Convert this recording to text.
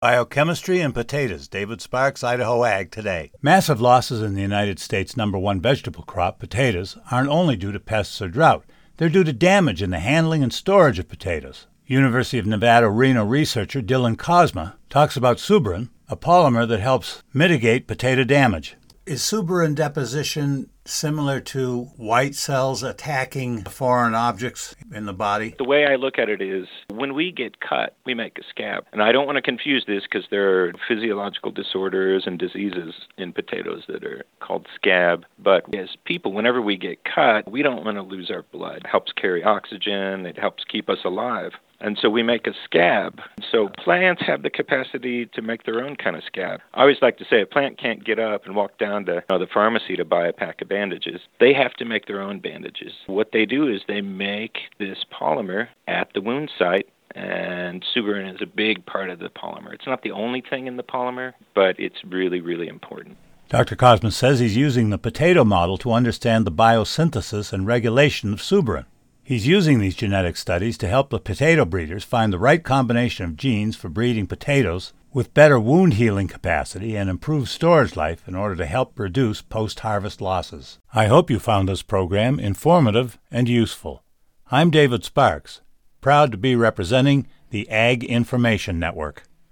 Biochemistry and Potatoes, David Sparks, Idaho Ag Today. Massive losses in the United States' number one vegetable crop, potatoes, aren't only due to pests or drought. They're due to damage in the handling and storage of potatoes. University of Nevada Reno researcher Dylan Kosma talks about suberin, a polymer that helps mitigate potato damage. Is suberin deposition similar to white cells attacking foreign objects in the body? The way I look at it is when we get cut, we make a scab. And I don't want to confuse this because there are physiological disorders and diseases in potatoes that are called scab. But as people, whenever we get cut, we don't want to lose our blood. It helps carry oxygen, it helps keep us alive. And so we make a scab. So plants have the capacity to make their own kind of scab. I always like to say a plant can't get up and walk down to you know, the pharmacy to buy a pack of bandages. They have to make their own bandages. What they do is they make this polymer at the wound site and suberin is a big part of the polymer. It's not the only thing in the polymer, but it's really, really important. Dr. Kosma says he's using the potato model to understand the biosynthesis and regulation of suberin. He's using these genetic studies to help the potato breeders find the right combination of genes for breeding potatoes with better wound healing capacity and improved storage life in order to help reduce post harvest losses. I hope you found this program informative and useful. I'm David Sparks, proud to be representing the Ag Information Network.